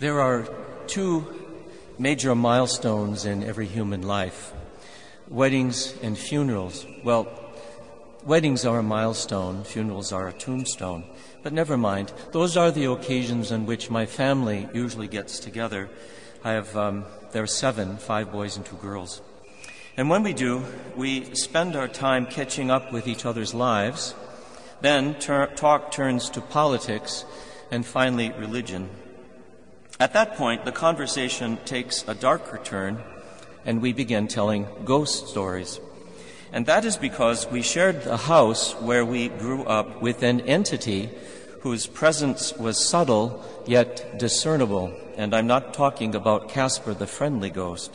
There are two major milestones in every human life weddings and funerals. Well, weddings are a milestone, funerals are a tombstone. But never mind, those are the occasions on which my family usually gets together. I have, um, there are seven, five boys and two girls. And when we do, we spend our time catching up with each other's lives. Then ter- talk turns to politics and finally religion. At that point, the conversation takes a darker turn and we begin telling ghost stories. And that is because we shared a house where we grew up with an entity whose presence was subtle yet discernible. And I'm not talking about Casper the friendly ghost,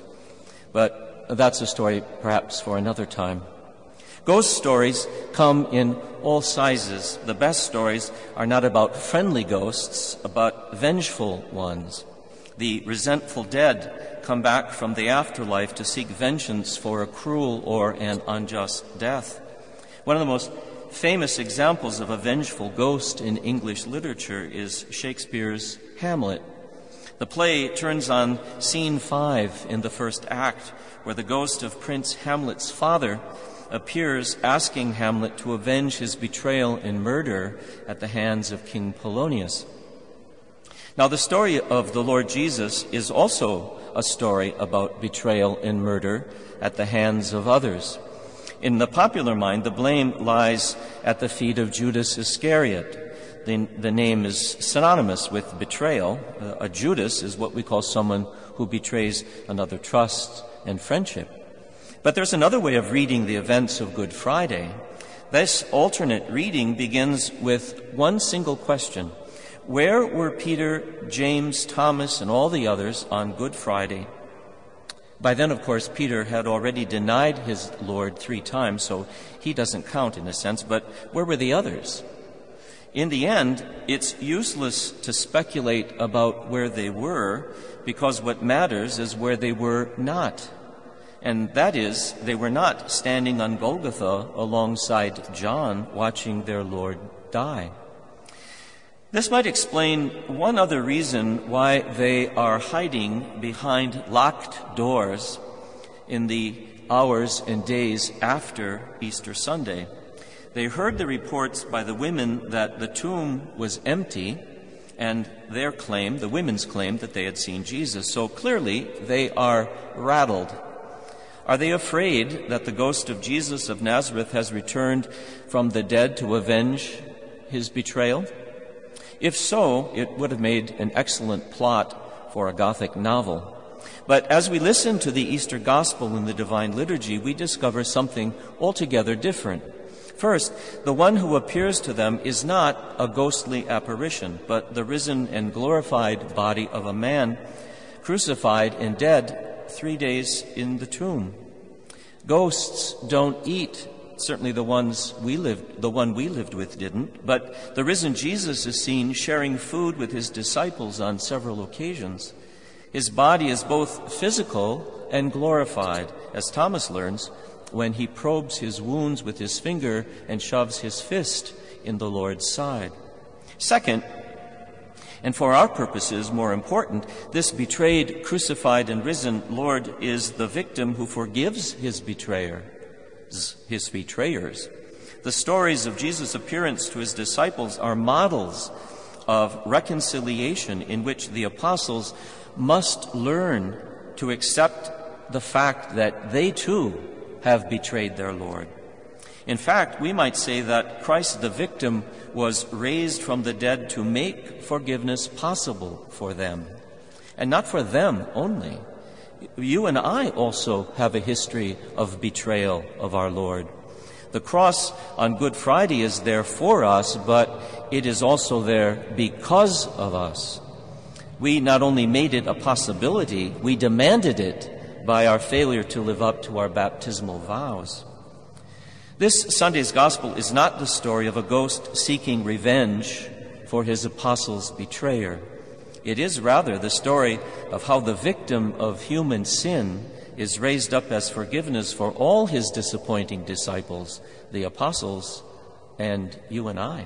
but that's a story perhaps for another time. Ghost stories come in all sizes. The best stories are not about friendly ghosts, but vengeful ones. The resentful dead come back from the afterlife to seek vengeance for a cruel or an unjust death. One of the most famous examples of a vengeful ghost in English literature is Shakespeare's Hamlet. The play turns on scene five in the first act, where the ghost of Prince Hamlet's father appears asking Hamlet to avenge his betrayal and murder at the hands of King Polonius. Now, the story of the Lord Jesus is also a story about betrayal and murder at the hands of others. In the popular mind, the blame lies at the feet of Judas Iscariot. The, the name is synonymous with betrayal. Uh, a Judas is what we call someone who betrays another trust and friendship. But there's another way of reading the events of Good Friday. This alternate reading begins with one single question. Where were Peter, James, Thomas, and all the others on Good Friday? By then, of course, Peter had already denied his Lord three times, so he doesn't count in a sense, but where were the others? In the end, it's useless to speculate about where they were because what matters is where they were not and that is, they were not standing on Golgotha alongside John watching their Lord die. This might explain one other reason why they are hiding behind locked doors in the hours and days after Easter Sunday. They heard the reports by the women that the tomb was empty, and their claim, the women's claim, that they had seen Jesus. So clearly, they are rattled are they afraid that the ghost of Jesus of Nazareth has returned from the dead to avenge his betrayal? If so, it would have made an excellent plot for a Gothic novel. But as we listen to the Easter Gospel in the Divine Liturgy, we discover something altogether different. First, the one who appears to them is not a ghostly apparition, but the risen and glorified body of a man crucified and dead three days in the tomb. Ghosts don't eat. Certainly the ones we lived, the one we lived with didn't. But the risen Jesus is seen sharing food with his disciples on several occasions. His body is both physical and glorified, as Thomas learns when he probes his wounds with his finger and shoves his fist in the Lord's side. Second, and for our purposes, more important, this betrayed, crucified, and risen Lord is the victim who forgives his betrayer, his betrayers. The stories of Jesus' appearance to his disciples are models of reconciliation in which the apostles must learn to accept the fact that they too have betrayed their Lord. In fact, we might say that Christ the victim was raised from the dead to make forgiveness possible for them. And not for them only. You and I also have a history of betrayal of our Lord. The cross on Good Friday is there for us, but it is also there because of us. We not only made it a possibility, we demanded it by our failure to live up to our baptismal vows. This Sunday's gospel is not the story of a ghost seeking revenge for his apostle's betrayer. It is rather the story of how the victim of human sin is raised up as forgiveness for all his disappointing disciples, the apostles, and you and I.